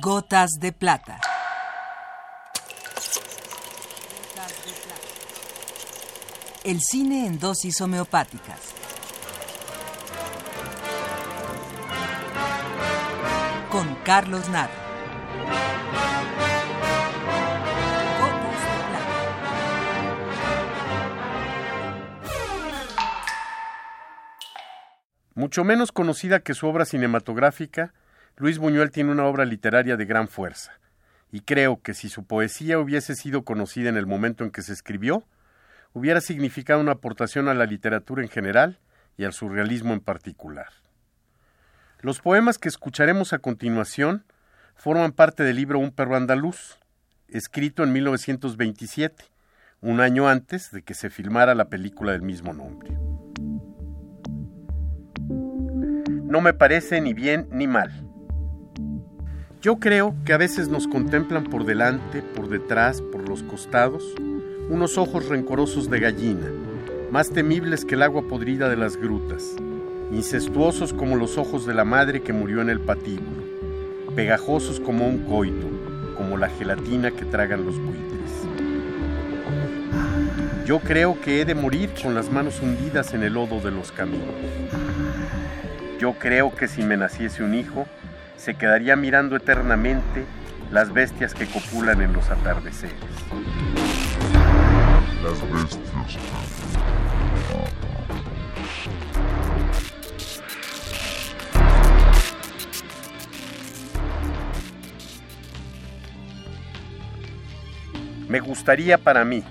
Gotas de plata. El cine en dosis homeopáticas. Con Carlos Naro. Mucho menos conocida que su obra cinematográfica, Luis Buñuel tiene una obra literaria de gran fuerza, y creo que si su poesía hubiese sido conocida en el momento en que se escribió, hubiera significado una aportación a la literatura en general y al surrealismo en particular. Los poemas que escucharemos a continuación forman parte del libro Un perro andaluz, escrito en 1927, un año antes de que se filmara la película del mismo nombre. No me parece ni bien ni mal. Yo creo que a veces nos contemplan por delante, por detrás, por los costados, unos ojos rencorosos de gallina, más temibles que el agua podrida de las grutas, incestuosos como los ojos de la madre que murió en el patíbulo, pegajosos como un coito, como la gelatina que tragan los buitres. Yo creo que he de morir con las manos hundidas en el lodo de los caminos. Yo creo que si me naciese un hijo, se quedaría mirando eternamente las bestias que copulan en los atardeceres. Las bestias. Me gustaría para mí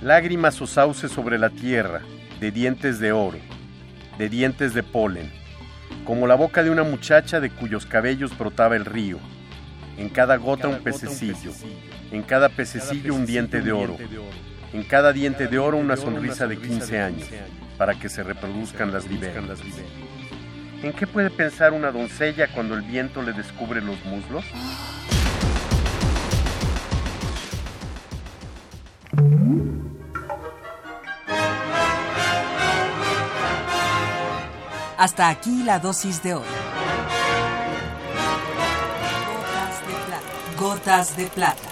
lágrimas o sauces sobre la tierra, de dientes de oro, de dientes de polen, como la boca de una muchacha de cuyos cabellos brotaba el río. En cada gota un pececillo, en cada pececillo un diente de oro, en cada diente de oro una sonrisa de 15 años, para que se reproduzcan las liberas. ¿En qué puede pensar una doncella cuando el viento le descubre los muslos? Hasta aquí la dosis de hoy. Gotas de plata. Gotas de plata.